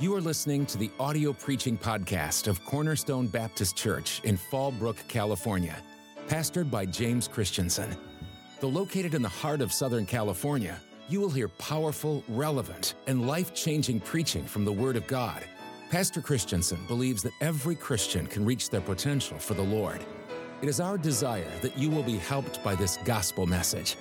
You are listening to the audio preaching podcast of Cornerstone Baptist Church in Fallbrook, California, pastored by James Christensen. Though located in the heart of Southern California, you will hear powerful, relevant, and life changing preaching from the Word of God. Pastor Christensen believes that every Christian can reach their potential for the Lord. It is our desire that you will be helped by this gospel message.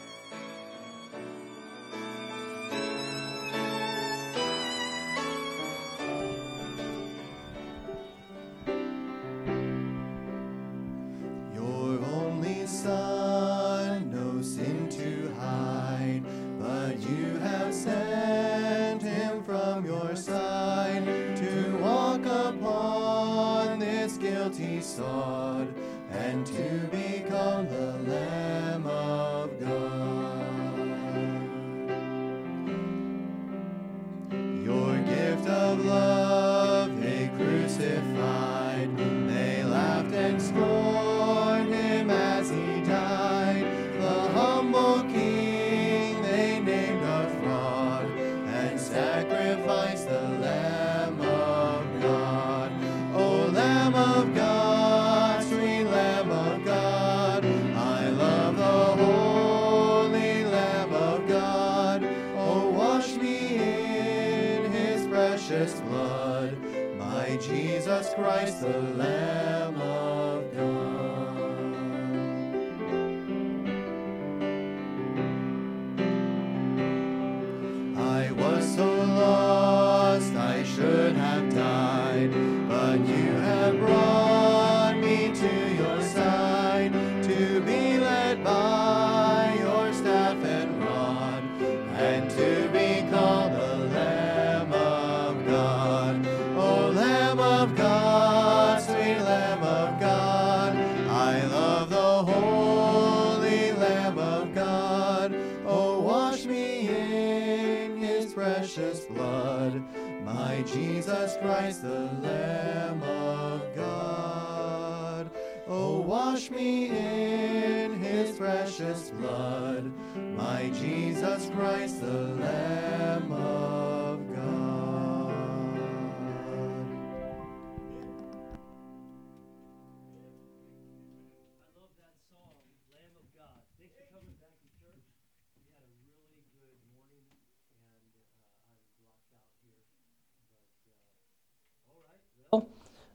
Christ, the Lamb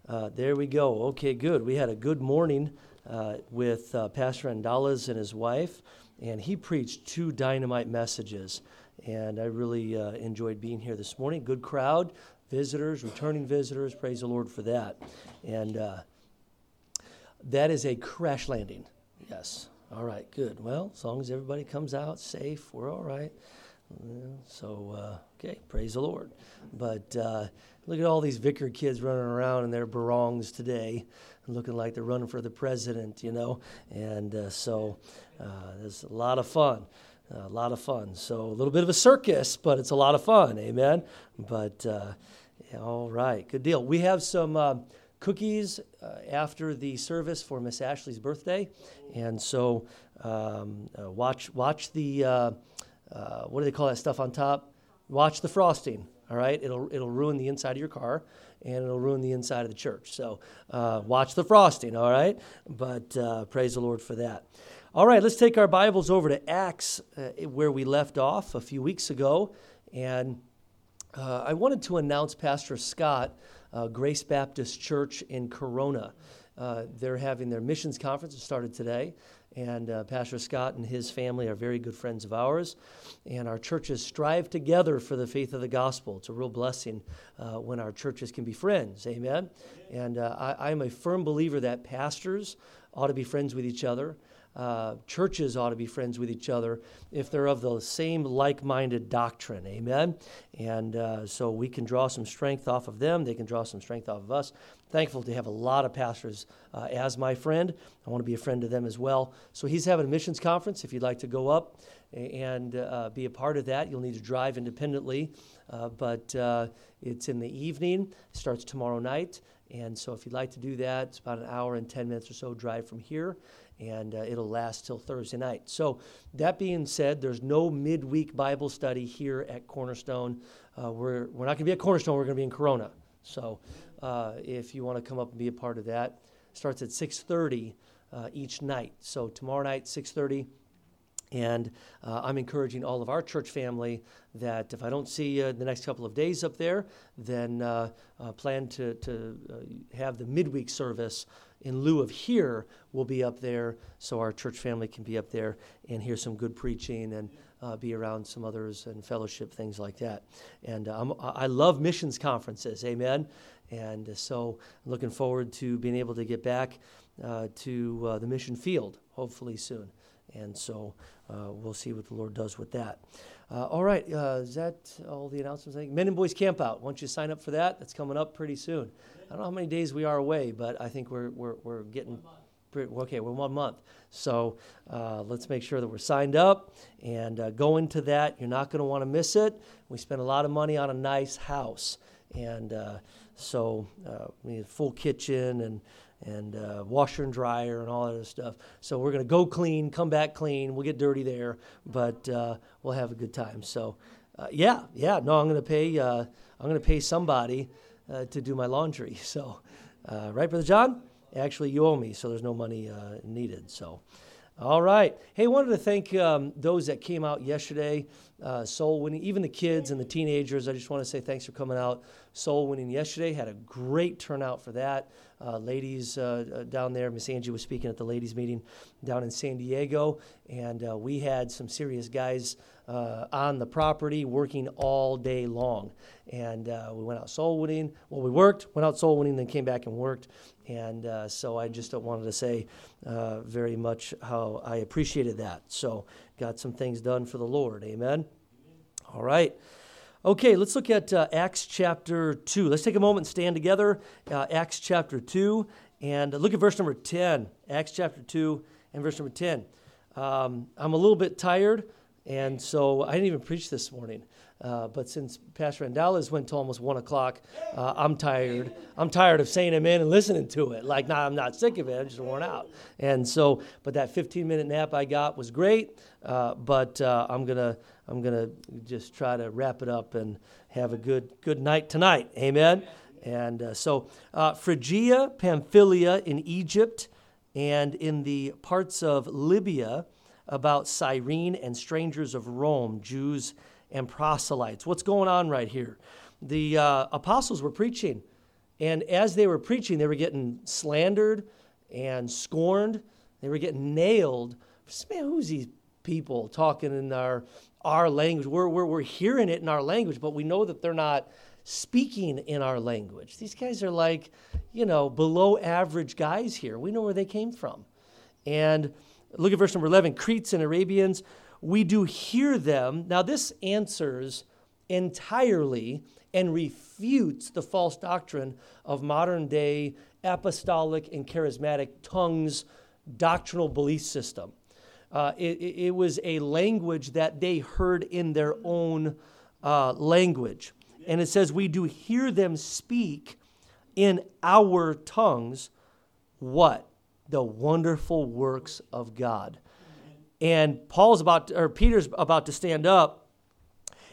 uh, there we go. Okay, good. We had a good morning uh, with uh, Pastor Andalas and his wife, and he preached two dynamite messages. And I really uh, enjoyed being here this morning. Good crowd, visitors, returning visitors. Praise the Lord for that. And uh, that is a crash landing. Yes. All right, good. Well, as long as everybody comes out safe, we're all right. So, uh, okay, praise the Lord. But uh, look at all these vicar kids running around in their barongs today, looking like they're running for the president, you know. And uh, so, uh, it's a lot of fun. A lot of fun. So, a little bit of a circus, but it's a lot of fun. Amen. But, uh, yeah, all right, good deal. We have some uh, cookies uh, after the service for Miss Ashley's birthday, and so um, uh, watch watch the what do they call that stuff on top? Watch the frosting. All right, it'll it'll ruin the inside of your car, and it'll ruin the inside of the church. So uh, watch the frosting. All right, but uh, praise the Lord for that. All right, let's take our Bibles over to Acts, uh, where we left off a few weeks ago, and uh, I wanted to announce Pastor Scott, uh, Grace Baptist Church in Corona. Uh, they're having their missions conference. It started today. And uh, Pastor Scott and his family are very good friends of ours. And our churches strive together for the faith of the gospel. It's a real blessing uh, when our churches can be friends. Amen. And uh, I, I'm a firm believer that pastors ought to be friends with each other. Uh, churches ought to be friends with each other if they're of the same like minded doctrine. Amen. And uh, so we can draw some strength off of them, they can draw some strength off of us. Thankful to have a lot of pastors uh, as my friend. I want to be a friend to them as well. So he's having a missions conference. If you'd like to go up and uh, be a part of that, you'll need to drive independently. Uh, but uh, it's in the evening, starts tomorrow night. And so if you'd like to do that, it's about an hour and 10 minutes or so drive from here. and uh, it'll last till Thursday night. So, that being said, there's no midweek Bible study here at Cornerstone. Uh, we're, we're not going to be at Cornerstone, we're going to be in Corona. So, uh, if you want to come up and be a part of that, starts at 6:30 uh, each night. So tomorrow night, 6:30. And uh, I'm encouraging all of our church family that if I don't see you the next couple of days up there, then uh, uh, plan to, to uh, have the midweek service in lieu of here. We'll be up there so our church family can be up there and hear some good preaching and uh, be around some others and fellowship, things like that. And um, I love missions conferences, amen. And so I'm looking forward to being able to get back uh, to uh, the mission field, hopefully soon. And so uh, we'll see what the Lord does with that. Uh, all right, uh, is that all the announcements? Men and Boys Camp Out. Once you sign up for that, that's coming up pretty soon. I don't know how many days we are away, but I think we're, we're, we're getting. Okay, we're one month. So uh, let's make sure that we're signed up and uh, go into that. You're not going to want to miss it. We spent a lot of money on a nice house. And uh, so we need a full kitchen and and uh, washer and dryer and all that other stuff. So we're going to go clean, come back clean. We'll get dirty there, but uh, we'll have a good time. So, uh, yeah, yeah. No, I'm going to pay. Uh, I'm going to pay somebody uh, to do my laundry. So, uh, right, brother John? Actually, you owe me, so there's no money needed. So. All right. Hey, wanted to thank um, those that came out yesterday, uh, soul winning, even the kids and the teenagers. I just want to say thanks for coming out soul winning yesterday. Had a great turnout for that uh, ladies uh, uh, down there. Miss Angie was speaking at the ladies' meeting down in San Diego, and uh, we had some serious guys uh, on the property working all day long. And uh, we went out soul winning. Well, we worked, went out soul winning, then came back and worked. And so I just wanted to say very much how I appreciated that. So got some things done for the Lord. Amen. All right. Okay, let's look at uh, Acts chapter 2. Let's take a moment and stand together. Uh, Acts chapter 2, and look at verse number 10. Acts chapter 2 and verse number 10. Um, I'm a little bit tired, and so I didn't even preach this morning. Uh, but since Pastor Andales went till almost one o'clock, uh, I'm tired. I'm tired of saying amen and listening to it. Like, nah, I'm not sick of it. I'm just worn out. And so, but that 15 minute nap I got was great. Uh, but uh, I'm gonna I'm gonna just try to wrap it up and have a good good night tonight. Amen. And uh, so, uh, Phrygia, Pamphylia in Egypt, and in the parts of Libya about Cyrene and strangers of Rome, Jews and proselytes. What's going on right here? The uh, apostles were preaching, and as they were preaching, they were getting slandered and scorned. They were getting nailed. Man, who's these people talking in our our language? We're, we're, we're hearing it in our language, but we know that they're not speaking in our language. These guys are like, you know, below average guys here. We know where they came from. And look at verse number 11 Cretes and Arabians we do hear them. Now, this answers entirely and refutes the false doctrine of modern day apostolic and charismatic tongues doctrinal belief system. Uh, it, it, was a language that they heard in their own uh, language. And it says, We do hear them speak in our tongues what? The wonderful works of God. And Paul's about, to, or Peter's about to stand up,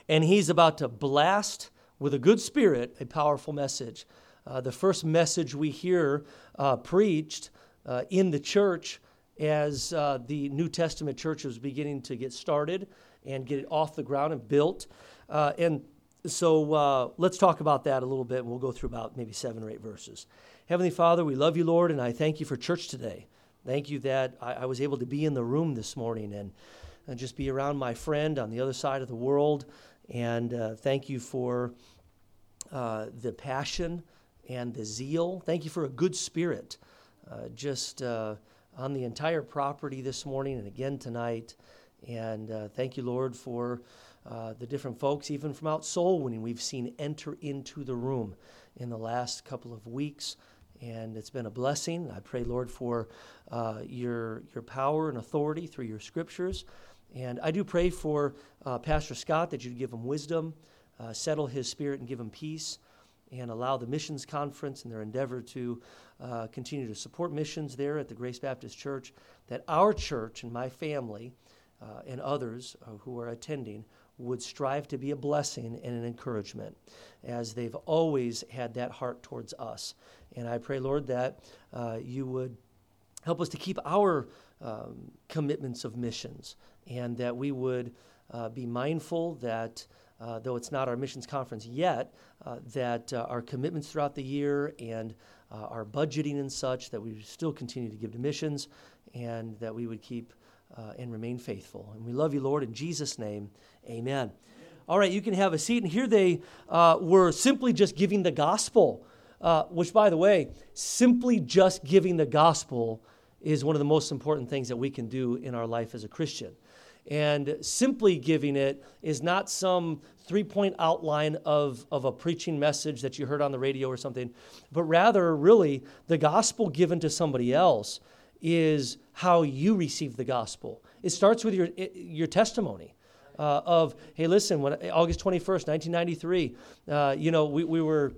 and he's about to blast with a good spirit a powerful message. Uh, the first message we hear uh, preached uh, in the church as uh, the New Testament church was beginning to get started and get it off the ground and built. Uh, and so uh, let's talk about that a little bit, and we'll go through about maybe seven or eight verses. Heavenly Father, we love you, Lord, and I thank you for church today. Thank you that I, I was able to be in the room this morning and, and, just be around my friend on the other side of the world. And uh, thank you for uh, the passion and the zeal. Thank you for a good spirit uh, just uh, on the entire property this morning and again tonight. And uh, thank you, Lord, for uh, the different folks, even from out soul winning, we've seen enter into the room in the last couple of weeks and it's been a blessing. I pray, Lord, for uh, your your power and authority through your scriptures, and I do pray for uh, Pastor Scott that you'd give him wisdom, uh, settle his spirit, and give him peace. and allow the missions conference and their endeavor to uh, continue to support missions there at the Grace Baptist Church, that our church and my family uh, and others uh, who are attending would strive to be a blessing and an encouragement as they've always had that heart towards us. And I pray, Lord, that uh, you would help us to keep our um, commitments of missions and that we would uh, be mindful that. Uh, though it's not our missions conference yet, uh, that uh, our commitments throughout the year and uh, our budgeting and such, that we still continue to give to missions and that we would keep uh, and remain faithful. And we love you, Lord, in Jesus' name, amen. All right, you can have a seat. And here they uh, were simply just giving the gospel, uh, which, by the way, simply just giving the gospel is one of the most important things that we can do in our life as a Christian. And simply giving it is not some three point outline of, of a preaching message that you heard on the radio or something, but rather, really, the gospel given to somebody else is how you receive the gospel. It starts with your, your testimony. Uh, of hey listen when august 21st 1993 uh, you know we, we were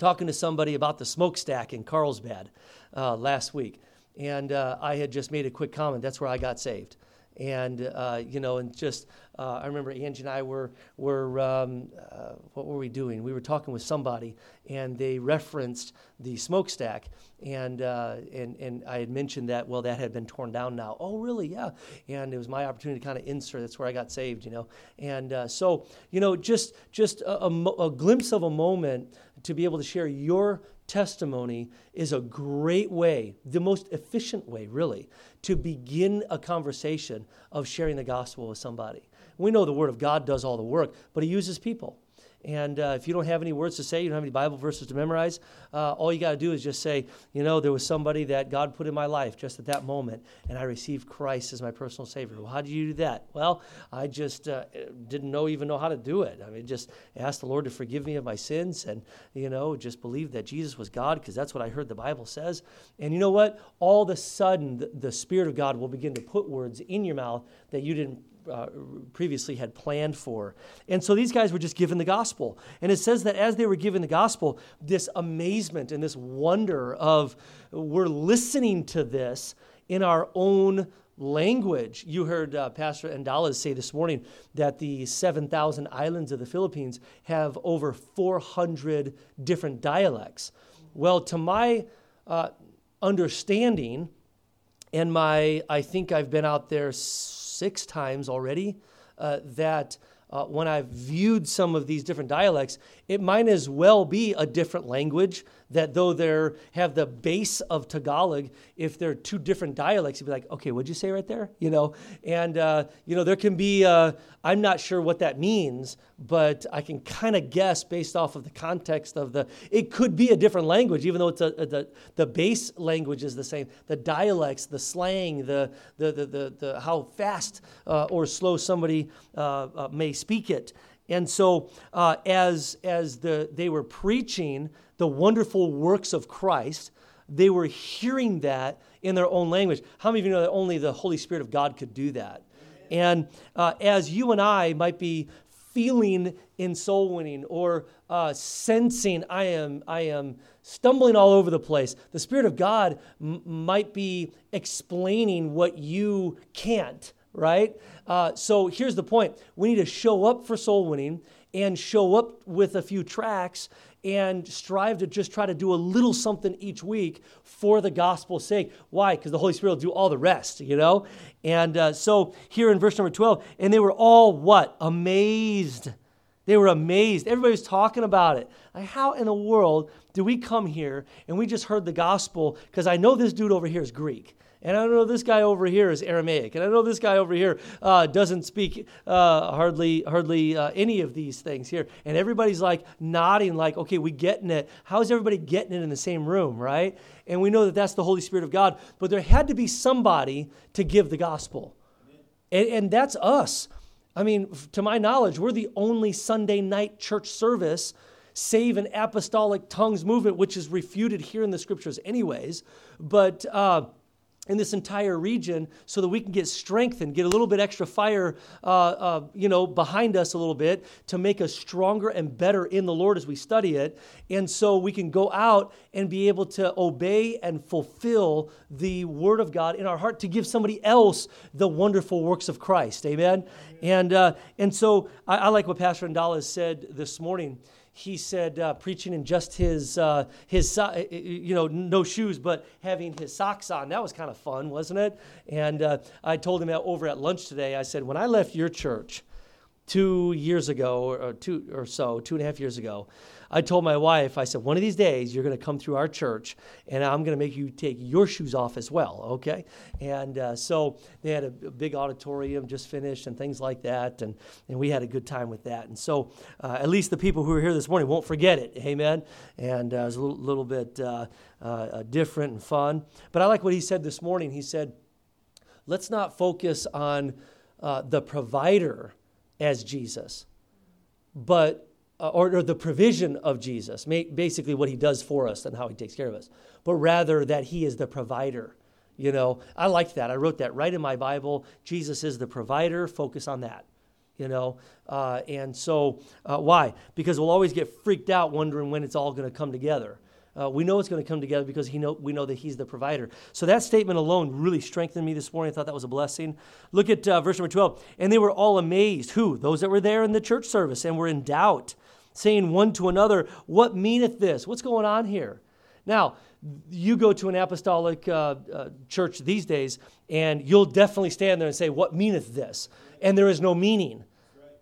talking to somebody about the smokestack in carlsbad uh, last week and uh, i had just made a quick comment that's where i got saved and uh, you know, and just uh, I remember Angie and I were were um, uh, what were we doing? We were talking with somebody, and they referenced the smokestack, and uh, and and I had mentioned that well, that had been torn down now. Oh, really? Yeah. And it was my opportunity to kind of insert. That's where I got saved, you know. And uh, so you know, just just a, a, a glimpse of a moment to be able to share your testimony is a great way, the most efficient way, really, to begin a conversation of sharing the gospel with somebody. We know the Word of God does all the work, but He uses people. And uh, if you don't have any words to say, you don't have any Bible verses to memorize, uh, all you got to do is just say, you know, there was somebody that God put in my life just at that moment, and I received Christ as my personal Savior. Well, how did you do that? Well, I just uh, didn't know even know how to do it. I mean, just asked the Lord to forgive me of my sins, and you know, just believed that Jesus was God because that's what I heard the Bible says. And you know what? All of a sudden, the, the Spirit of God will begin to put words in your mouth that you didn't uh, previously had planned for. And so these guys were just given the gospel. And it says that as they were given the gospel, this amazement and this wonder of we're listening to this in our own language. You heard uh, Pastor Andales say this morning that the 7,000 islands of the Philippines have over 400 different dialects. Well, to my uh, understanding, and my, I think I've been out there six times already uh, that uh, when I've viewed some of these different dialects, it might as well be a different language that though they have the base of Tagalog, if they're two different dialects, you'd be like, okay, what'd you say right there? You know, and uh, you know there can be. Uh, I'm not sure what that means, but I can kind of guess based off of the context of the. It could be a different language, even though it's a, a, the the base language is the same. The dialects, the slang, the the the the, the how fast uh, or slow somebody uh, uh, may speak it. And so, uh, as as the they were preaching the wonderful works of Christ, they were hearing that in their own language. How many of you know that only the Holy Spirit of God could do that? And uh, as you and I might be feeling in soul winning or uh, sensing I am, I am stumbling all over the place, the Spirit of God m- might be explaining what you can't, right? Uh, so here's the point we need to show up for soul winning and show up with a few tracts and strive to just try to do a little something each week for the gospel's sake. Why? Because the Holy Spirit will do all the rest, you know? And uh, so here in verse number 12, and they were all what? Amazed. They were amazed. Everybody was talking about it. Like, how in the world do we come here and we just heard the gospel? Because I know this dude over here is Greek. And I know this guy over here is Aramaic, and I know this guy over here uh, doesn't speak uh, hardly hardly uh, any of these things here. And everybody's like nodding, like, okay, we getting it. How is everybody getting it in the same room, right? And we know that that's the Holy Spirit of God. But there had to be somebody to give the gospel, and, and that's us. I mean, to my knowledge, we're the only Sunday night church service save an apostolic tongues movement, which is refuted here in the scriptures, anyways. But uh, in this entire region so that we can get strengthened, get a little bit extra fire, uh, uh, you know, behind us a little bit to make us stronger and better in the Lord as we study it. And so we can go out and be able to obey and fulfill the Word of God in our heart to give somebody else the wonderful works of Christ. Amen. And uh, and so I, I like what Pastor Andala said this morning he said uh, preaching in just his uh, his you know no shoes but having his socks on. That was kind of fun wasn't it? And uh, i told him over at lunch today i said when i left your church two years ago or two or so two and a half years ago I told my wife, I said, one of these days you're going to come through our church and I'm going to make you take your shoes off as well, okay? And uh, so they had a, a, big auditorium just finished and things like that. And, and we had a good time with that. And so uh, at least the people who are here this morning won't forget it, amen? And uh, it was a little, little bit uh, uh, different and fun. But I like what he said this morning. He said, let's not focus on uh, the provider as Jesus, but uh, or, or, the provision of Jesus, basically what he does for us and how he takes care of us, but rather that he is the provider. You know, I like that. I wrote that right in my Bible. Jesus is the provider. Focus on that. You know, uh, and so uh, why? Because we'll always get freaked out wondering when it's all going to come together. Uh, we know it's going to come together because he know, we know that he's the provider. So that statement alone really strengthened me this morning. I thought that was a blessing. Look at uh, verse number 12. And they were all amazed. Who? Those that were there in the church service and were in doubt saying one to another, What meaneth this? What's going on here? Now, you go to an apostolic uh, uh, church these days, and you'll definitely stand there and say, What meaneth this? And there is no meaning.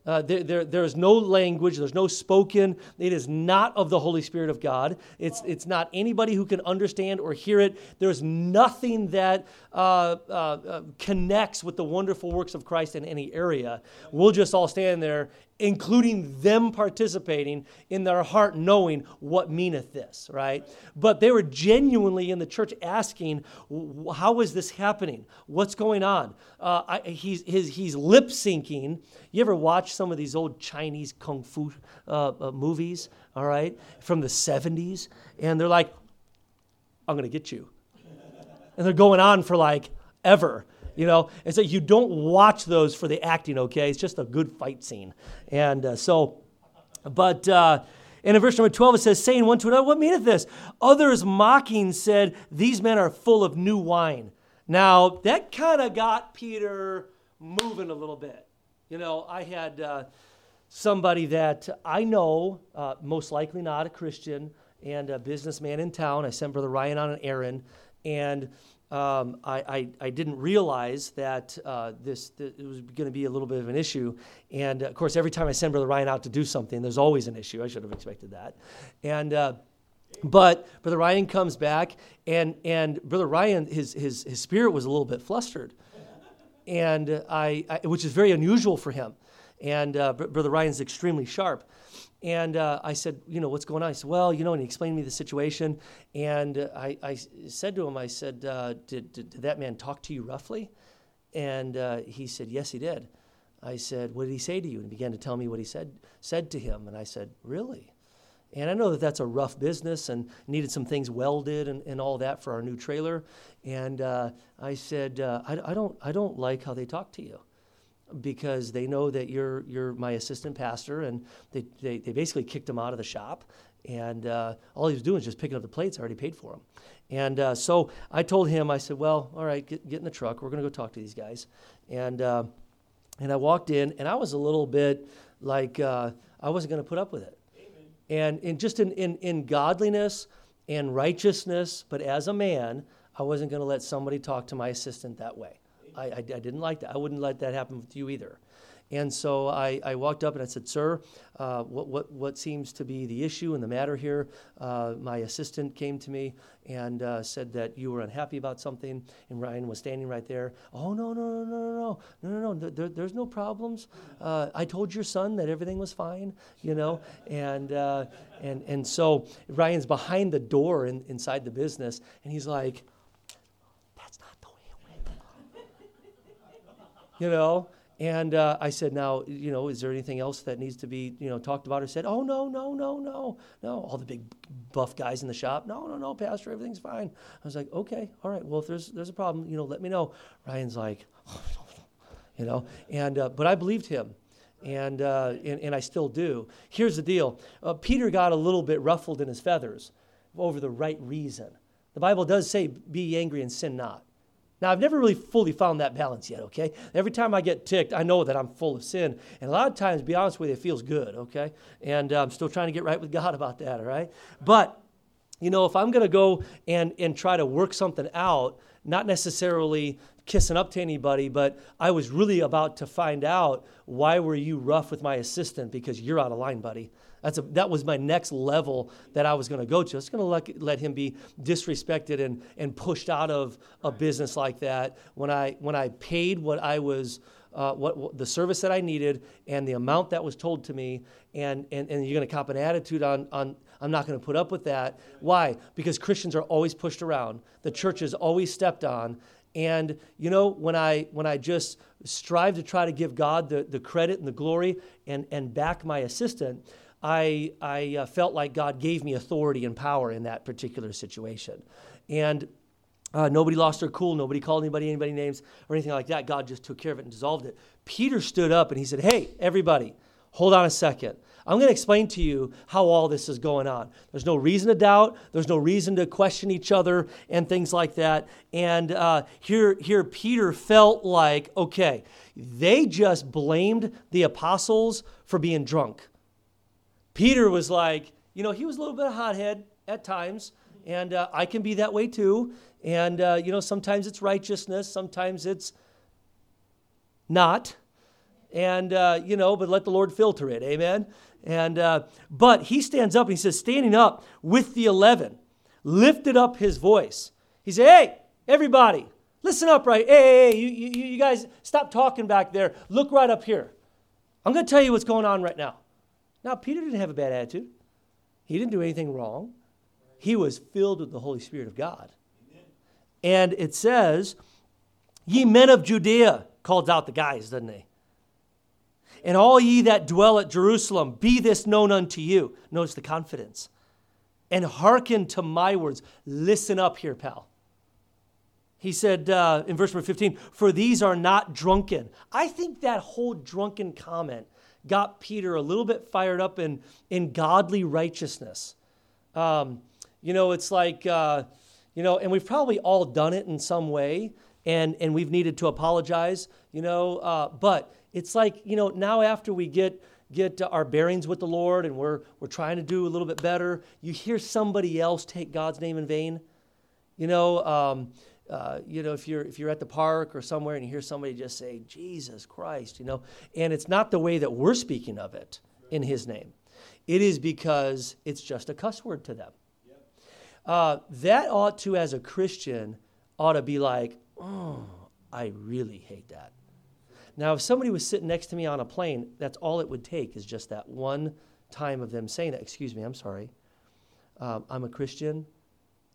Uh, there, there, there is no language, there's no spoken. It is not of the Holy Spirit of God. It's, it's not anybody who can understand or hear it. There's nothing that uh, uh, uh connects with the wonderful works of Christ in any area. We'll just all stand there including them participating in their heart knowing what meaneth this right? But they were genuinely in the church asking how is this happening? What's going on? Uh, I, he's, he's lip syncing you ever watch some of these old chinese kung fu uh, uh, movies all right from the 70s and they're like i'm going to get you. And they're going on for like ever you know? And so you don't watch those for the acting okay? It's just a good fight scene. And uh, so but uh, and in verse number 12 it says saying one to another what meaneth this? Others mocking said these men are full of new wine. Now that kind of got peter moving a little bit. You know i had uh, somebody that i know uh, most likely not a christian and a businessman in town. I sent brother ryan on an errand and um, I, I, I, didn't realize that uh, this, it was going to be a little bit of an issue. And of course, every time I send Brother Ryan out to do something, there's always an issue. I should have expected that. And uh, but Brother Ryan comes back, and and Brother Ryan, his his his spirit was a little bit flustered, and I, I which is very unusual for him. And uh, Brother Ryan's extremely sharp. And uh, I said, you know, what's going on? He said, well, you know, and he explained to me the situation. And uh, I, I, said to him, I said, uh, did, did, did, that man talk to you roughly? And uh, he said, yes, he did. I said, what did he say to you? And he began to tell me what he said, said to him. And I said, really? And I know that that's a rough business and needed some things welded and, and all that for our new trailer. And uh, I said, uh, I, I, don't, I don't like how they talk to you because they know that you're you're my assistant pastor, and they, they, they basically kicked him out of the shop. And uh, all he was doing was just picking up the plates. I already paid for him, And uh, so I told him, I said, well, all right, get, get in the truck. We're going to go talk to these guys. And, uh, and I walked in, and I was a little bit like uh, I wasn't going to put up with it. Amen. And, and just in, in, in godliness and righteousness, but as a man, I wasn't going to let somebody talk to my assistant that way. I, I, I, didn't like that. I wouldn't let that happen with you either. And so I, I walked up and I said, Sir, uh, what, what, what seems to be the issue and the matter here? Uh, my assistant came to me and uh, said that you were unhappy about something, and Ryan was standing right there. Oh, no, no, no, no, no, no, no, no, there, there's no problems. Uh, I told your son that everything was fine, you know? And, uh, and, and so Ryan's behind the door in, inside the business, and he's like, you know And uh, I said, now, you know, is there anything else that needs to be, you know, talked about or said? Oh, no, no, no, no, no. All the big buff guys in the shop, no, no, no, Pastor, everything's fine. I was like, okay, all right. Well, if there's there's a problem, you know, let me know. Ryan's like, you know, and uh, but I believed him. And, uh, and, and I still do. Here's the deal uh, Peter got a little bit ruffled in his feathers over the right reason. The Bible does say, be angry and sin not. Now, I've never really fully found that balance yet, okay? Every time I get ticked, I know that I'm full of sin. And a lot of times, be honest with you, it feels good, okay? And I'm still trying to get right with God about that, all right? But, you know, if I'm going to go and, and try to work something out, not necessarily kissing up to anybody, but I was really about to find out why were you rough with my assistant because you're out of line, buddy. That's a, that was my next level that I was going to go to. I was going to let, let him be disrespected and, and pushed out of a business like that when I, when I paid what I was, uh, what, what, the service that I needed and the amount that was told to me, and, and, and you're going to cop an attitude on, on I'm not going to put up with that. Why? Because Christians are always pushed around. The church is always stepped on. And you know, when I when I just strive to try to give God the, the credit and the glory and, and back my assistant, I, I uh, felt like God gave me authority and power in that particular situation. And uh, nobody lost their cool. Nobody called anybody anybody names or anything like that. God just took care of it and dissolved it. Peter stood up and he said, Hey, everybody, hold on a second. I'm going to explain to you how all this is going on. There's no reason to doubt. There's no reason to question each other and things like that. And uh, here, here, Peter felt like, okay, they just blamed the apostles for being drunk. Peter was like, you know, he was a little bit of a hothead at times, and uh, I can be that way too. And, uh, you know, sometimes it's righteousness, sometimes it's not. And, uh, you know, but let the Lord filter it. Amen. And, uh, but he stands up and he says, standing up with the 11, lifted up his voice. He said, hey, everybody, listen up right. Hey, hey, hey you, you, you guys, stop talking back there. Look right up here. I'm going to tell you what's going on right now. Now, Peter didn't have a bad attitude, he didn't do anything wrong. He was filled with the Holy Spirit of God. And it says, Ye men of Judea, calls out the guys, doesn't he? And all ye that dwell at Jerusalem, be this known unto you. Notice the confidence. And hearken to my words. Listen up here, pal. He said uh, in verse number 15, For these are not drunken. I think that whole drunken comment got Peter a little bit fired up in, in godly righteousness. Um, you know, it's like, uh, you know, and we've probably all done it in some way, and, and we've needed to apologize, you know, uh, but it's like, you know, now after we get get our bearings with the Lord and we're, we're trying to do a little bit better, you hear somebody else take God's name in vain. You know, um, uh, you know, if you're if you're at the park or somewhere and you hear somebody just say Jesus Christ, you know, and it's not the way that we're speaking of it in His name. It is because it's just a cuss word to them. Uh, that ought to, as a Christian, ought to be like, oh, I really hate that. Now, if somebody was sitting next to me on a plane, that's all it would take is just that one time of them saying that. Excuse me, I'm sorry. Um, I'm a Christian,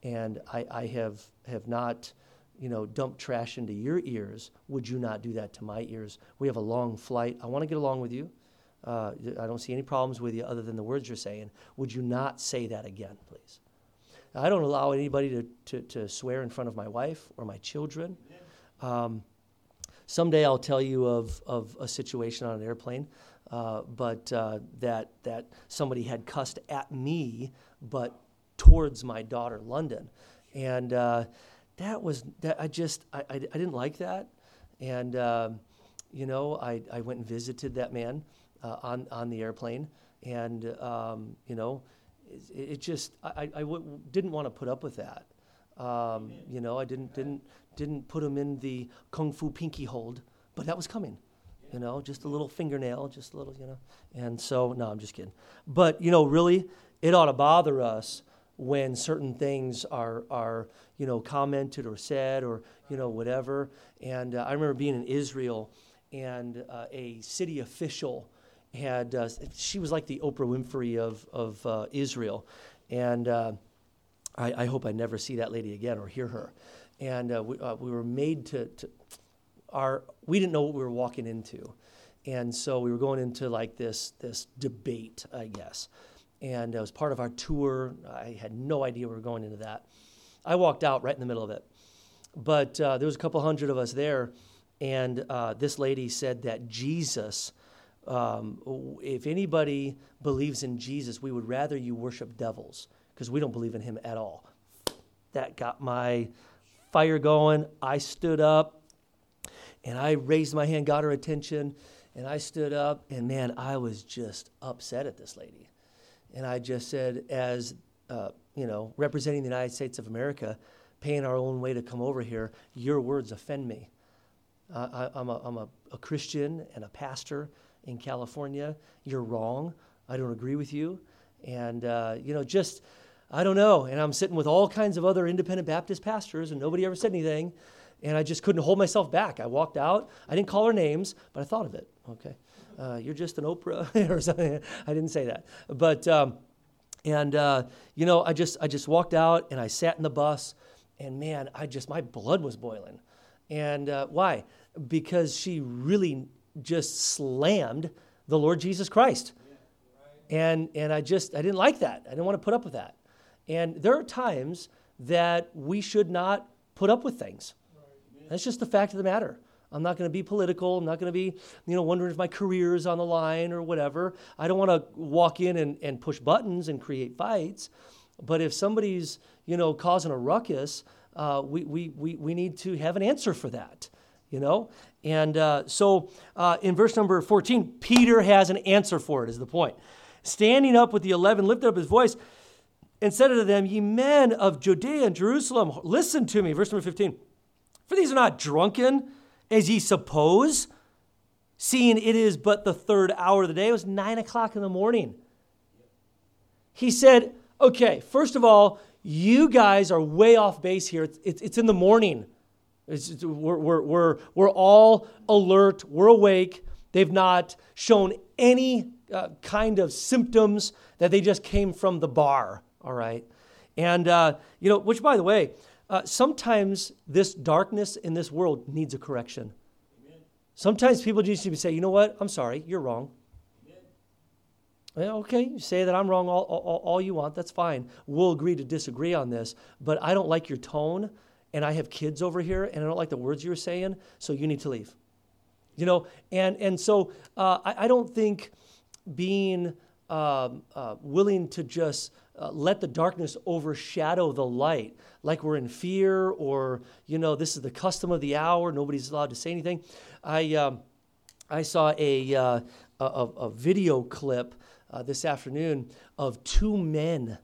and I, I have have not you know, dump trash into your ears, would you not do that to my ears? We have a long flight. I want to get along with you. Uh, I don't see any problems with you other than the words you're saying. Would you not say that again, please? I don't allow anybody to, to, to, swear in front of my wife or my children. Um, someday I'll tell you of, of a situation on an airplane, uh, but uh, that, that somebody had cussed at me, but towards my daughter, London. And uh, that was that I just I, I, I didn't like that, and um, you know I, I went and visited that man uh, on on the airplane, and um, you know it, it just I, I w- didn't want to put up with that. Um, you know I didn't didn't didn't put him in the kung fu pinky hold, but that was coming. You know, just a little fingernail, just a little, you know. And so, no, I'm just kidding. But, you know, really, it ought to bother us when certain things are, are you know, commented or said or, you know, whatever. And uh, I remember being in Israel and uh, a city official had, uh, she was like the Oprah Winfrey of, of uh, Israel. And uh, I, I, hope I never see that lady again or hear her. And uh, we, we were made to, to our we didn't know what we were walking into, and so we were going into like this this debate, I guess, and it was part of our tour. I had no idea we were going into that. I walked out right in the middle of it, but uh, there was a couple hundred of us there, and uh, this lady said that Jesus. Um, if anybody believes in Jesus, we would rather you worship devils because we don't believe in him at all. That got my fire going. I stood up and I raised my hand, got her attention, and I stood up, and man, I was just upset at this lady. And I just said, as uh, you know, representing the United States of America, paying our own way to come over here, your words offend me. Uh, I, am a, I'm a, a Christian and a pastor in California. You're wrong. I don't agree with you. And, uh, you know, just I don't know. And I'm sitting with all kinds of other independent Baptist pastors, and nobody ever said anything. And I just couldn't hold myself back. I walked out. I didn't call her names, but I thought of it. Okay. Uh, you're just an Oprah or something. I didn't say that. But, um, and, uh, you know, I just, I just walked out and I sat in the bus, and man, I just, my blood was boiling. And uh, why? Because she really just slammed the Lord Jesus Christ. And, and I just, I didn't like that. I didn't want to put up with that. And there are times that we should not put up with things. That's just the fact of the matter. I'm not going to be political. I'm not going to be, you know, wondering if my career is on the line or whatever. I don't want to walk in and, and push buttons and create fights. But if somebody's, you know, causing a ruckus, uh, we, we, we, we need to have an answer for that, you know? And uh, so uh, in verse number 14, Peter has an answer for it, is the point. Standing up with the eleven, lifted up his voice and said unto them, Ye men of Judea and Jerusalem, listen to me. Verse number 15. For these are not drunken, as ye suppose, seeing it is but the third hour of the day. It was nine o'clock in the morning. He said, Okay, first of all, you guys are way off base here. It's, it's, it's in the morning. It's, we're, we're, we're, we're all alert, we're awake. They've not shown any uh, kind of symptoms that they just came from the bar all right? And, uh, you know, which, by the way, uh, sometimes this darkness in this world needs a correction. Amen. Sometimes people just need to say, you know what, I'm sorry, you're wrong. Okay, you say that I'm wrong all, all, all you want, that's fine. We'll agree to disagree on this, but I don't like your tone, and I have kids over here, and I don't like the words you're saying, so you need to leave. You know, and, and so uh, I, I, don't think being um, uh, willing to just uh, let the darkness overshadow the light, like we're in fear or, you know, this is the custom of the hour, nobody's allowed to say anything. I, um, I saw a, uh, a, a, video clip uh, this afternoon of two men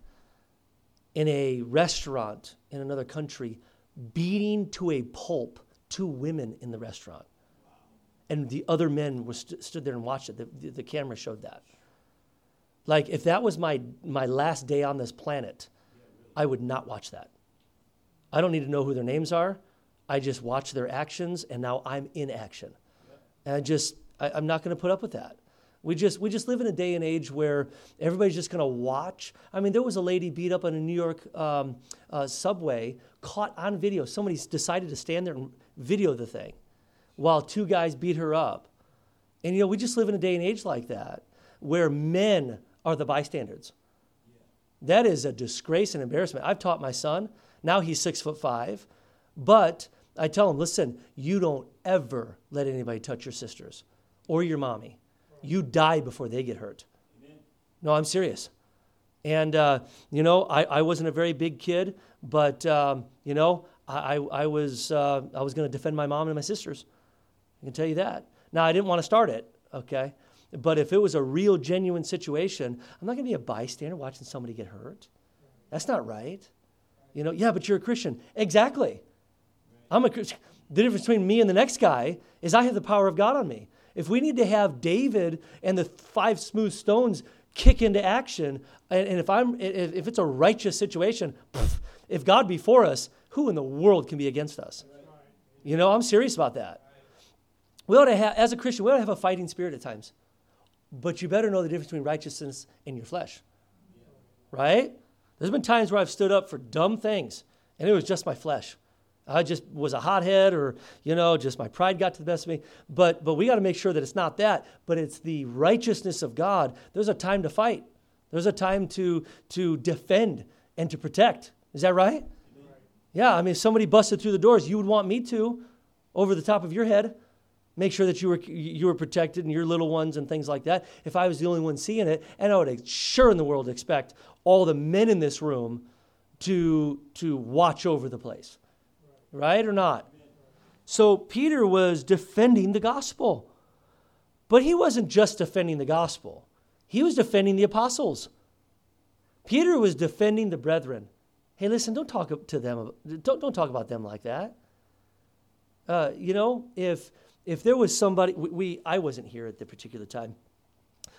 in a restaurant in another country beating to a pulp two women in the restaurant. And the other men were st- stood there and watched it. The, the, the camera showed that. Like, if that was my, my last day on this planet, I would not watch that. I don't need to know who their names are. I just watch their actions, and now I'm in action. And I just, I, I'm not going to put up with that. We just, we just live in a day and age where everybody's just going to watch. I mean, there was a lady beat up on a New York um, uh, subway, caught on video. Somebody decided to stand there and video the thing while two guys beat her up. And, you know, we just live in a day and age like that where men are the bystanders. That is a disgrace and embarrassment. I've taught my son. Now he's six foot five. But I tell him, listen, you don't ever let anybody touch your sisters or your mommy. You die before they get hurt. No, I'm serious. And, uh, you know, I, I wasn't a very big kid, but, um, you know, I, I was, uh, I was going to defend my mom and my sisters. I can tell you that. Now, I didn't want to start it, okay? But if it was a real, genuine situation, I'm not going to be a bystander watching somebody get hurt. That's not right. You know, yeah, but you're a Christian. Exactly. I'm a Christian. The difference between me and the next guy is I have the power of God on me. If we need to have David and the five smooth stones kick into action, and, and if I'm if, if, it's a righteous situation, pff, if God be for us, who in the world can be against us? You know, I'm serious about that. We ought to have, as a Christian, we ought to have a fighting spirit at times. But you better know the difference between righteousness and your flesh. Right? There's been times where I've stood up for dumb things, and it was just my flesh. I just was a hothead or, you know, just my pride got to the best of me. But, but we got to make sure that it's not that, but it's the righteousness of God. There's a time to fight, there's a time to, to defend and to protect. Is that right? Yeah, I mean, if somebody busted through the doors, you would want me to over the top of your head. Make sure that you were, you were protected and your little ones and things like that. If I was the only one seeing it, and I would sure in the world expect all the men in this room to, to watch over the place. Right or not? So Peter was defending the gospel. But he wasn't just defending the gospel, he was defending the apostles. Peter was defending the brethren. Hey, listen, don't talk to them. Don't, don't talk about them like that. Uh, you know, if if there was somebody, we, we I wasn't here at the particular time,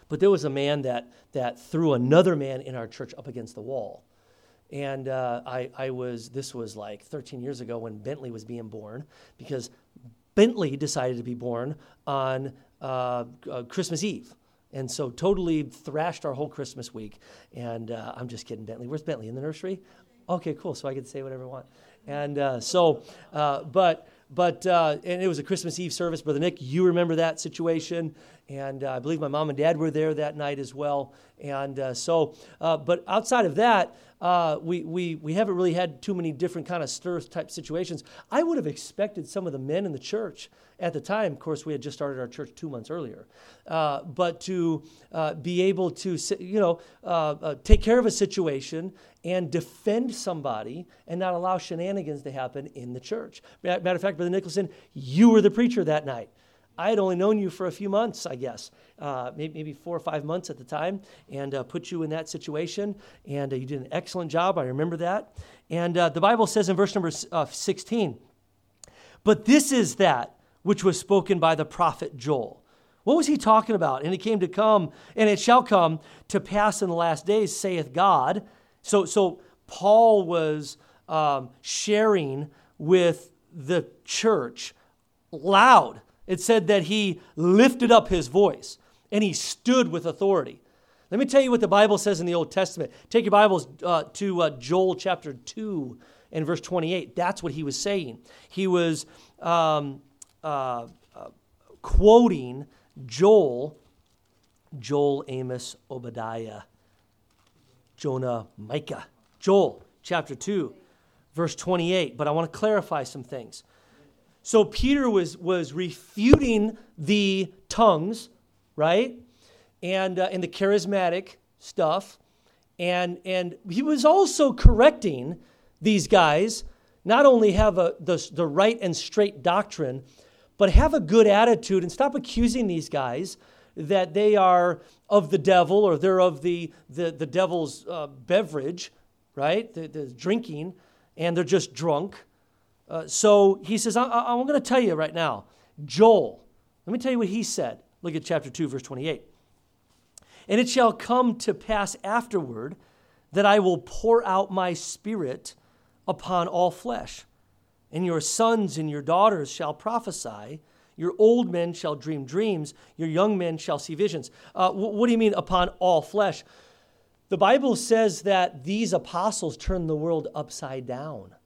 but there was a man that that threw another man in our church up against the wall. And uh, I, I was, this was like 13 years ago when Bentley was being born, because Bentley decided to be born on uh, uh, Christmas Eve. And so totally thrashed our whole Christmas week. And uh, I'm just kidding, Bentley. Where's Bentley? In the nursery? Okay, cool. So I can say whatever I want. And uh, so, uh, but, but, and it was a Christmas Eve service. Brother Nick, you remember that situation. And I believe my mom and dad were there that night as well. And so, but outside of that, uh, we, we, we haven't really had too many different kind of stir type situations. I would have expected some of the men in the church at the time, of course, we had just started our church two months earlier, uh, but to uh, be able to, you know, uh, uh, take care of a situation and defend somebody and not allow shenanigans to happen in the church. Matter of fact, Brother Nicholson, you were the preacher that night. I had only known you for a few months, I guess, uh, maybe, four or five months at the time, and uh, put you in that situation. And uh, you did an excellent job. I remember that. And uh, the Bible says in verse number uh, 16, But this is that which was spoken by the prophet Joel. What was he talking about? And it came to come, and it shall come to pass in the last days, saith God. So, so Paul was um, sharing with the church loud it said that he lifted up his voice and he stood with authority. Let me tell you what the Bible says in the Old Testament. Take your Bibles uh, to uh, Joel chapter 2 and verse 28. That's what he was saying. He was um, uh, uh quoting Joel, Joel, Amos, Obadiah, Jonah, Micah. Joel chapter 2, verse 28. But I want to clarify some things. So Peter was, was refuting the tongues, right? And, uh, and the charismatic stuff. And, and he was also correcting these guys not only have a, the, the right and straight doctrine, but have a good attitude and stop accusing these guys that they are of the devil or they're of the, the, the devil's uh, beverage, right? The, the drinking, and they're just drunk. Uh, so he says, I, I, I'm going to tell you right now, Joel, let me tell you what he said. Look at chapter 2, verse 28. And it shall come to pass afterward that I will pour out my spirit upon all flesh. And your sons and your daughters shall prophesy. Your old men shall dream dreams. Your young men shall see visions. Uh, what do you mean upon all flesh? The Bible says that these apostles turned the world upside down.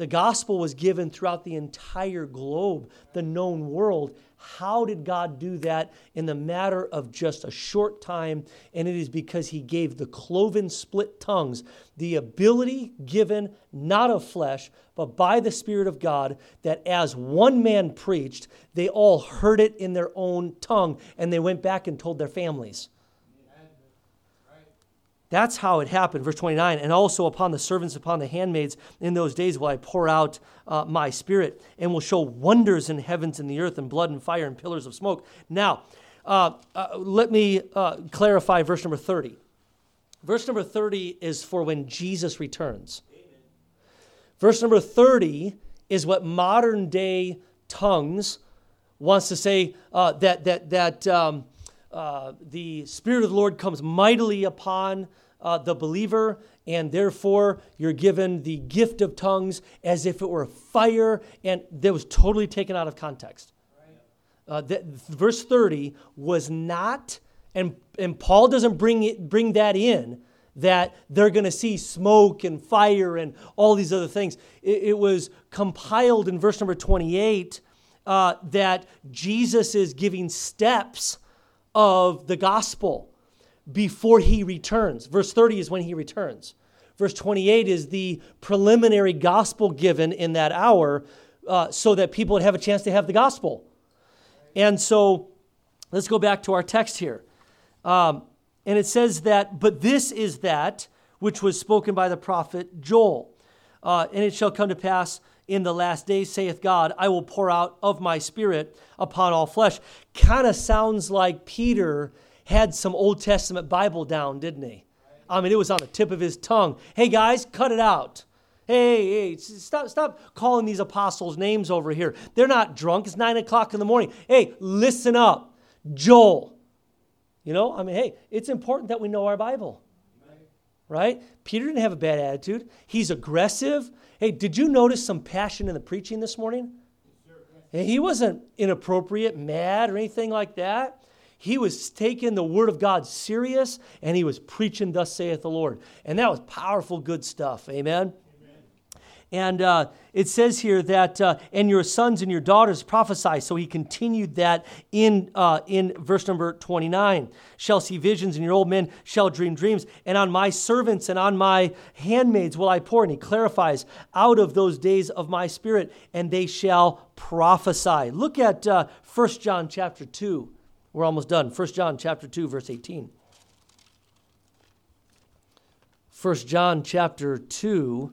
The gospel was given throughout the entire globe, the known world. How did God do that in the matter of just a short time? And it is because He gave the cloven, split tongues the ability given not of flesh, but by the Spirit of God, that as one man preached, they all heard it in their own tongue and they went back and told their families. That's how it happened. Verse 29 And also upon the servants, upon the handmaids, in those days will I pour out uh, my spirit, and will show wonders in heavens and the earth, and blood and fire and pillars of smoke. Now, uh, uh, let me uh, clarify verse number 30. Verse number 30 is for when Jesus returns. Verse number 30 is what modern day tongues wants to say uh, that, that, that um, uh, the Spirit of the Lord comes mightily upon uh, the believer, and therefore you're given the gift of tongues as if it were fire, and that was totally taken out of context. Uh, that, verse 30 was not, and, and Paul doesn't bring, it, bring that in that they're going to see smoke and fire and all these other things. It, it was compiled in verse number 28 uh, that Jesus is giving steps of the gospel before he returns. Verse 30 is when he returns. Verse 28 is the preliminary gospel given in that hour uh, so that people would have a chance to have the gospel. And so let's go back to our text here. Um, and it says that, but this is that which was spoken by the prophet Joel. Uh, and it shall come to pass in the last days, saith God, I will pour out of my spirit upon all flesh. Kind of sounds like Peter had some Old Testament Bible down, didn't he? I mean, it was on the tip of his tongue. Hey, guys, cut it out. Hey, hey, stop, stop calling these apostles names over here. They're not drunk. It's nine o'clock in the morning. Hey, listen up. Joel. You know, I mean, hey, it's important that we know our Bible. Right? Peter didn't have a bad attitude. He's aggressive. Hey, did you notice some passion in the preaching this morning? He wasn't inappropriate, mad, or anything like that. He was taking the word of God serious and he was preaching, Thus saith the Lord. And that was powerful, good stuff. Amen. And uh, it says here that, uh, and your sons and your daughters prophesy. So he continued that in, uh, in verse number 29. Shall see visions, and your old men shall dream dreams. And on my servants and on my handmaids will I pour. And he clarifies, out of those days of my spirit, and they shall prophesy. Look at uh, 1 John chapter 2. We're almost done. 1 John chapter 2, verse 18. 1 John chapter 2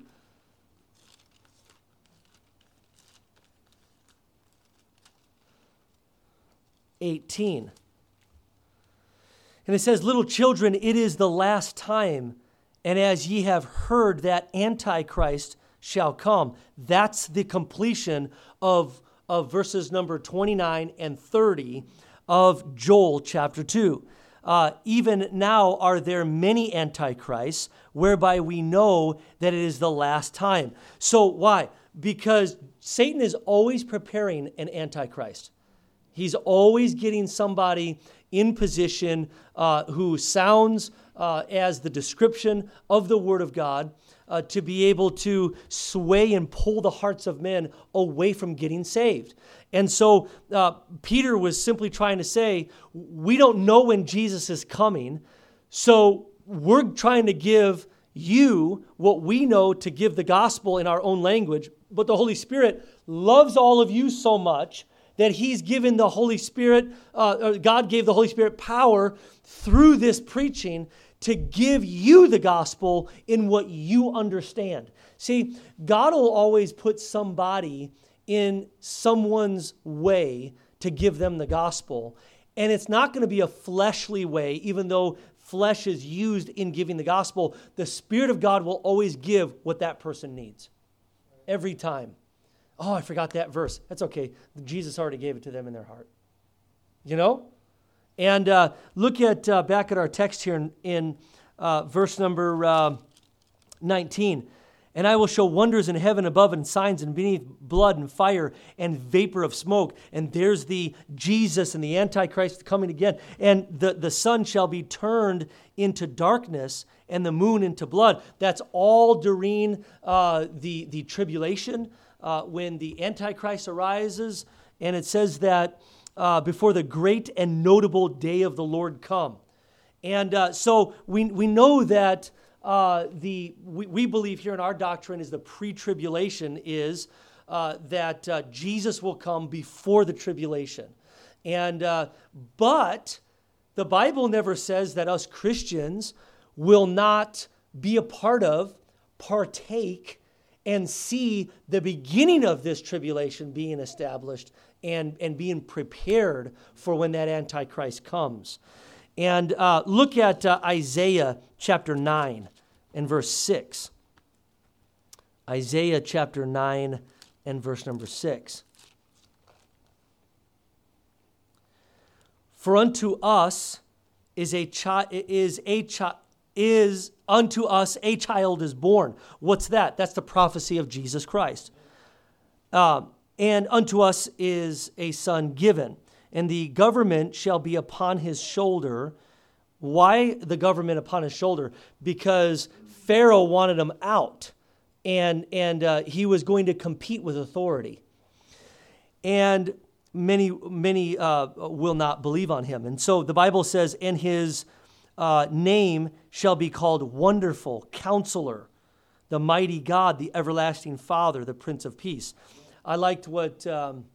18. And it says, Little children, it is the last time, and as ye have heard that Antichrist shall come. That's the completion of, of verses number 29 and 30 of Joel chapter 2. Uh, even now are there many antichrists, whereby we know that it is the last time. So, why? Because Satan is always preparing an antichrist. He's always getting somebody in position uh, who sounds uh, as the description of the Word of God uh, to be able to sway and pull the hearts of men away from getting saved. And so uh, Peter was simply trying to say, we don't know when Jesus is coming, so we're trying to give you what we know to give the gospel in our own language, but the Holy Spirit loves all of you so much that He's given the Holy Spirit, uh, God gave the Holy Spirit power through this preaching to give you the gospel in what you understand. See, God will always put somebody in someone's way to give them the gospel. And it's not going to be a fleshly way, even though flesh is used in giving the gospel. The Spirit of God will always give what that person needs every time. Oh, I forgot that verse. That's okay. Jesus already gave it to them in their heart. You know? And uh, look at uh, back at our text here in, in uh, verse number uh, 19. And I will show wonders in heaven above and signs and beneath blood and fire and vapor of smoke. And there's the Jesus and the Antichrist coming again. And the, the sun shall be turned into darkness and the moon into blood. That's all during uh, the, the tribulation uh, when the Antichrist arises, and it says that uh, before the great and notable day of the Lord come. And uh, so we, we know that uh, the, we, we believe here in our doctrine is the pre-tribulation is uh, that uh, Jesus will come before the tribulation. And, but the Bible never says that us Christians will not be a part of, partake and see the beginning of this tribulation being established and, and being prepared for when that Antichrist comes. And uh, look at uh, Isaiah chapter 9 and verse 6. Isaiah chapter 9 and verse number 6. For unto us is a, chi- is a chi- is unto us a child is born. What's that? That's the prophecy of Jesus Christ. Uh, and unto us is a son given, and the government shall be upon his shoulder, Why the government upon his shoulder? Because Pharaoh wanted him out, and, and uh, he was going to compete with authority. And many, many uh, will not believe on him. And so the Bible says, and his uh, name shall be called Wonderful, Counselor, the Mighty God, the Everlasting Father, the Prince of Peace. I liked what um,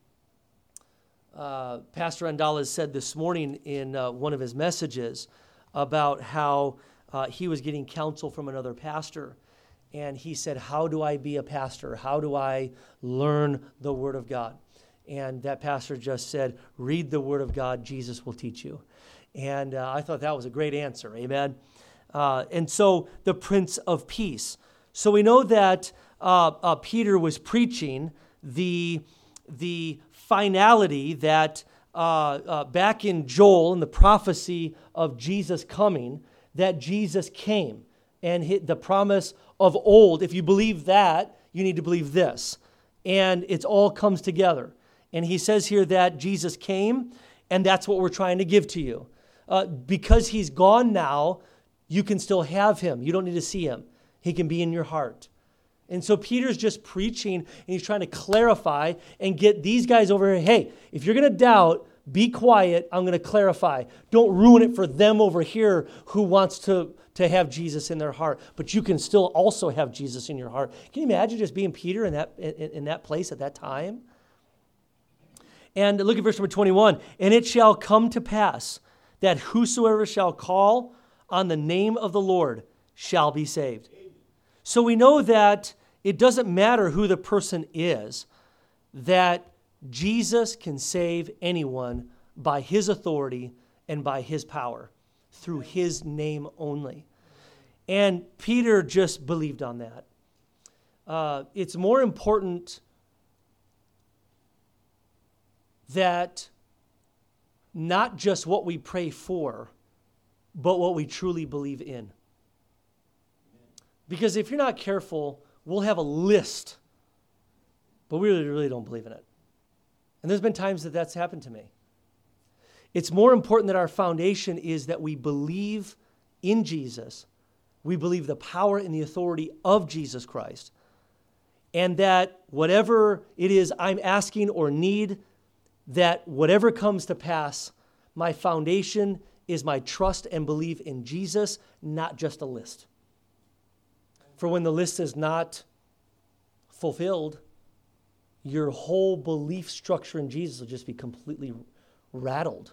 uh, Pastor Andala said this morning in uh, one of his messages about how uh, he was getting counsel from another pastor. And he said, How do I be a pastor? How do I learn the Word of God? And that pastor just said, Read the Word of God, Jesus will teach you. And uh, I thought that was a great answer. Amen. Uh, and so the Prince of Peace. So we know that uh, uh Peter was preaching the, the finality that uh, uh, back in Joel in the prophecy of Jesus coming, that Jesus came and hit the promise of old. If you believe that, you need to believe this. And it all comes together. And he says here that Jesus came, and that's what we're trying to give to you. Uh, because he's gone now, you can still have him. You don't need to see him, he can be in your heart. And so Peter's just preaching and he's trying to clarify and get these guys over here. Hey, if you're going to doubt, be quiet. I'm going to clarify. Don't ruin it for them over here who wants to, to have Jesus in their heart. But you can still also have Jesus in your heart. Can you imagine just being Peter in that, in, in that place at that time? And look at verse number 21. And it shall come to pass that whosoever shall call on the name of the Lord shall be saved. So we know that it doesn't matter who the person is, that Jesus can save anyone by his authority and by his power through his name only. And Peter just believed on that. Uh, it's more important that not just what we pray for, but what we truly believe in. Because if you're not careful, we'll have a list, but we really, really don't believe in it. And there's been times that that's happened to me. It's more important that our foundation is that we believe in Jesus, we believe the power and the authority of Jesus Christ, and that whatever it is I'm asking or need, that whatever comes to pass, my foundation is my trust and belief in Jesus, not just a list. For when the list is not fulfilled, your whole belief structure in Jesus will just be completely rattled.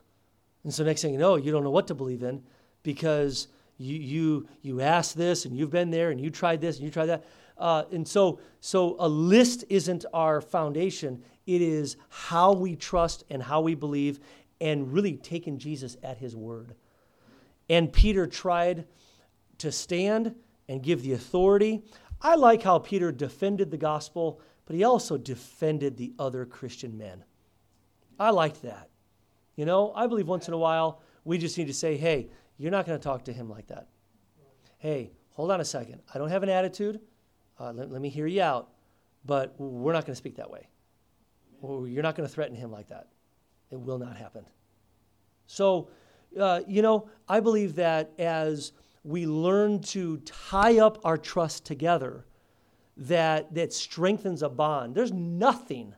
And so next thing you know, you don't know what to believe in because you you you asked this and you've been there and you tried this and you tried that. Uh, and so so a list isn't our foundation. It is how we trust and how we believe and really taking Jesus at his word. And Peter tried to stand and give the authority. I like how Peter defended the gospel but he also defended the other Christian men. I liked that. You know, I believe once in a while we just need to say, hey, you're not going to talk to him like that. Hey, hold on a second. I don't have an attitude. Uh, let, let me hear you out, but we're not going to speak that way. Or you're not going to threaten him like that. It will not happen. So, uh, you know, I believe that as we learn to tie up our trust together, that, that strengthens a bond. There's nothing,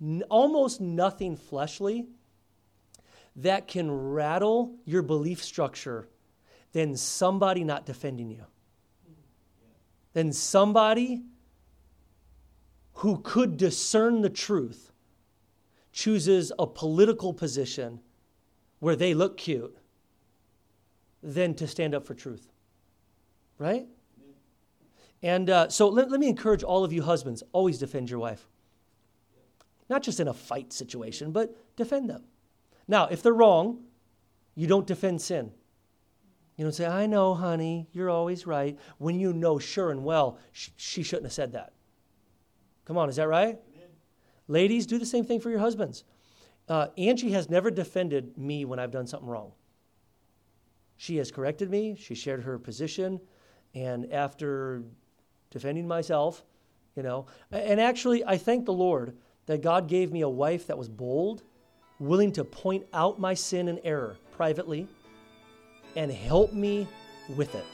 n- almost nothing fleshly that can rattle your belief structure than somebody not defending you. Than somebody who could discern the truth chooses a political position where they look cute than to stand up for truth. Right? And uh, so let, let me encourage all of you husbands always defend your wife. Not just in a fight situation, but defend them. Now, if they're wrong, you don't defend sin. You don't say, I know, honey, you're always right, when you know sure and well sh- she shouldn't have said that. Come on, is that right? Amen. Ladies, do the same thing for your husbands. Uh, Angie has never defended me when I've done something wrong. She has corrected me, she shared her position, and after defending myself, you know. And actually, I thank the Lord that God gave me a wife that was bold, willing to point out my sin and error privately, and help me with it.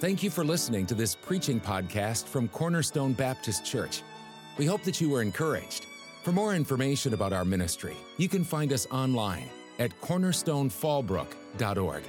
Thank you for listening to this preaching podcast from Cornerstone Baptist Church. We hope that you were encouraged. For more information about our ministry, you can find us online at cornerstonefallbrook.org.